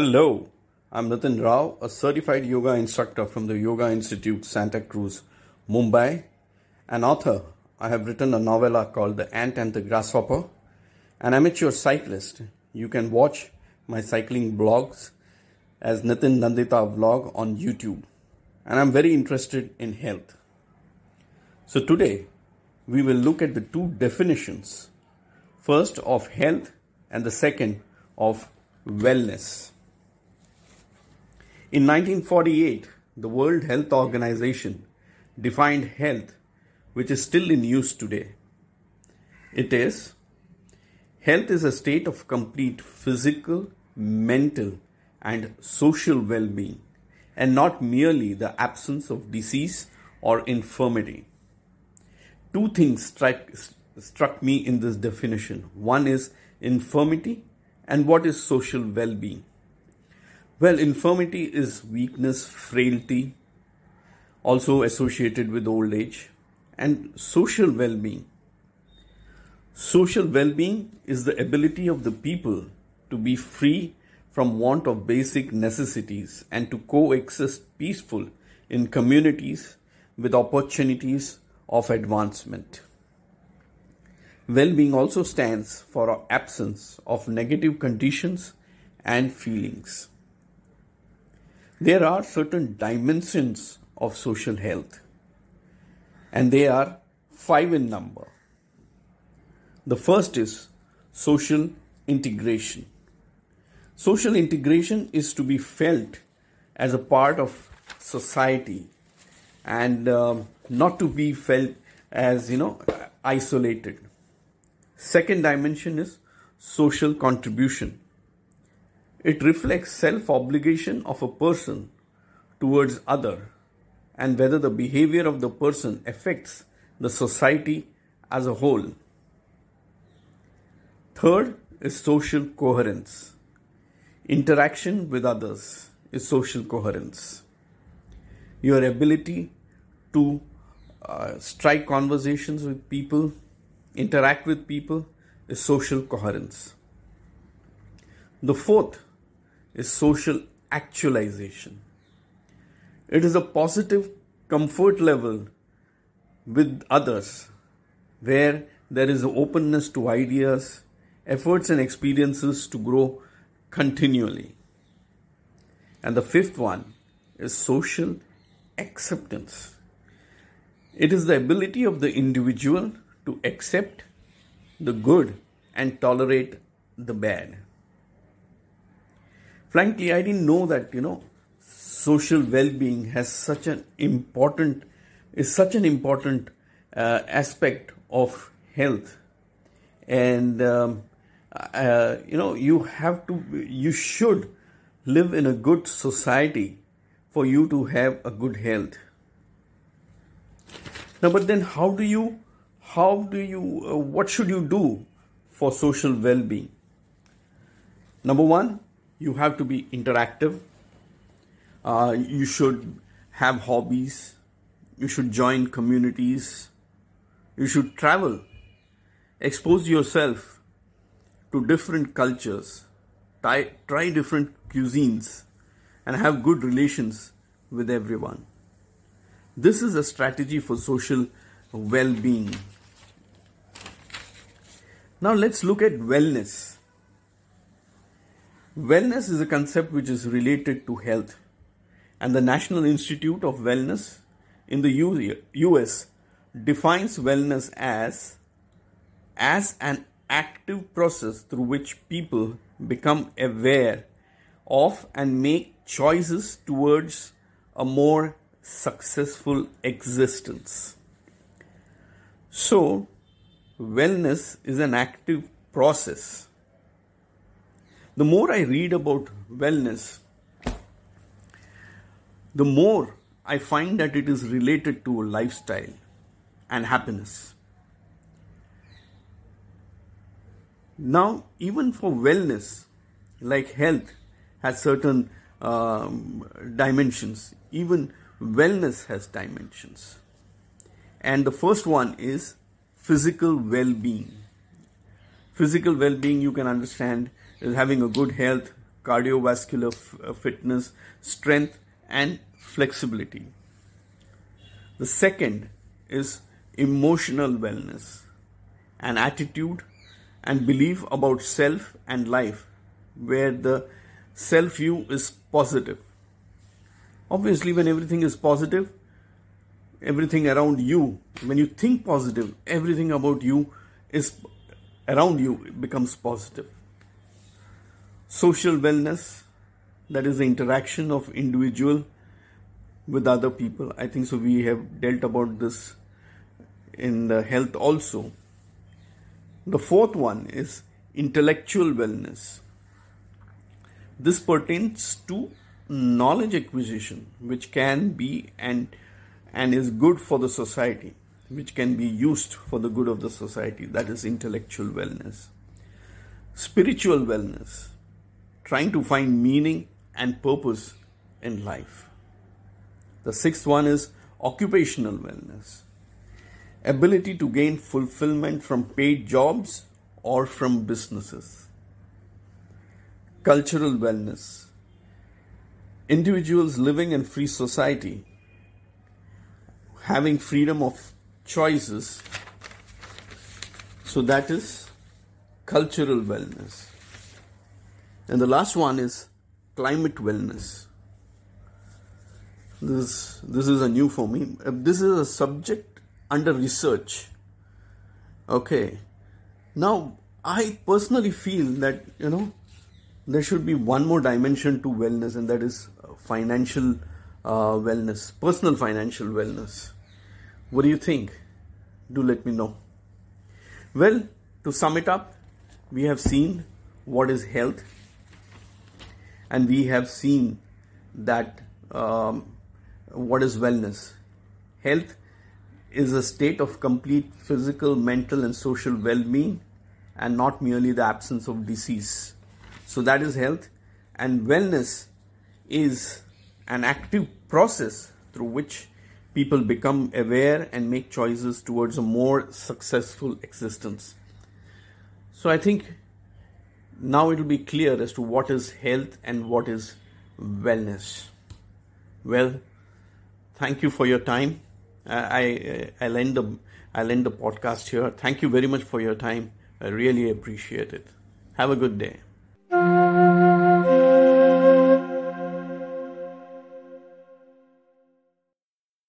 Hello, I'm Nitin Rao, a certified yoga instructor from the Yoga Institute, Santa Cruz, Mumbai, an author. I have written a novella called The Ant and the Grasshopper, an amateur cyclist. You can watch my cycling blogs as Nitin Nandita vlog on YouTube, and I'm very interested in health. So today we will look at the two definitions first of health and the second of wellness. In 1948, the World Health Organization defined health, which is still in use today. It is health is a state of complete physical, mental, and social well being, and not merely the absence of disease or infirmity. Two things struck, struck me in this definition one is infirmity, and what is social well being. Well, infirmity is weakness, frailty, also associated with old age, and social well being. Social well being is the ability of the people to be free from want of basic necessities and to coexist peaceful in communities with opportunities of advancement. Well being also stands for absence of negative conditions and feelings. There are certain dimensions of social health, and they are five in number. The first is social integration. Social integration is to be felt as a part of society and um, not to be felt as, you know, isolated. Second dimension is social contribution. It reflects self obligation of a person towards other and whether the behavior of the person affects the society as a whole. Third is social coherence. Interaction with others is social coherence. Your ability to uh, strike conversations with people, interact with people is social coherence. The fourth is social actualization. It is a positive comfort level with others where there is openness to ideas, efforts, and experiences to grow continually. And the fifth one is social acceptance. It is the ability of the individual to accept the good and tolerate the bad frankly, I didn't know that, you know, social well-being has such an important, is such an important uh, aspect of health. And, um, uh, you know, you have to, you should live in a good society for you to have a good health. Now, but then how do you, how do you, uh, what should you do for social well-being? Number one, you have to be interactive. Uh, you should have hobbies. You should join communities. You should travel. Expose yourself to different cultures. Try, try different cuisines and have good relations with everyone. This is a strategy for social well being. Now let's look at wellness. Wellness is a concept which is related to health, and the National Institute of Wellness in the US defines wellness as as an active process through which people become aware of and make choices towards a more successful existence. So, wellness is an active process the more I read about wellness, the more I find that it is related to lifestyle and happiness. Now, even for wellness, like health has certain um, dimensions, even wellness has dimensions. And the first one is physical well being. Physical well being, you can understand, having a good health cardiovascular f- uh, fitness, strength, and flexibility. The second is emotional wellness, an attitude and belief about self and life where the self view is positive. Obviously, when everything is positive, everything around you, when you think positive, everything about you is around you becomes positive. Social wellness, that is the interaction of individual with other people. I think so. We have dealt about this in the health also. The fourth one is intellectual wellness. This pertains to knowledge acquisition, which can be and and is good for the society, which can be used for the good of the society. That is intellectual wellness. Spiritual wellness, trying to find meaning and purpose in life. The sixth one is occupational wellness, ability to gain fulfillment from paid jobs or from businesses. Cultural wellness, individuals living in free society having freedom of choices. So that is cultural wellness. And the last one is climate wellness. This, this is a new for me. Uh, this is a subject under research. Okay. Now, I personally feel that, you know, there should be one more dimension to wellness, and that is financial uh, wellness, personal financial wellness. What do you think? Do let me know. Well, to sum it up, we have seen what is health, and we have seen that um, what is wellness. Health is a state of complete physical, mental, and social well being, and not merely the absence of disease. So, that is health, and wellness is an active process through which people become aware and make choices towards a more successful existence. So I think now it will be clear as to what is health and what is wellness. Well, thank you for your time. I, I, will end the I'll end the podcast here. Thank you very much for your time. I really appreciate it. Have a good day.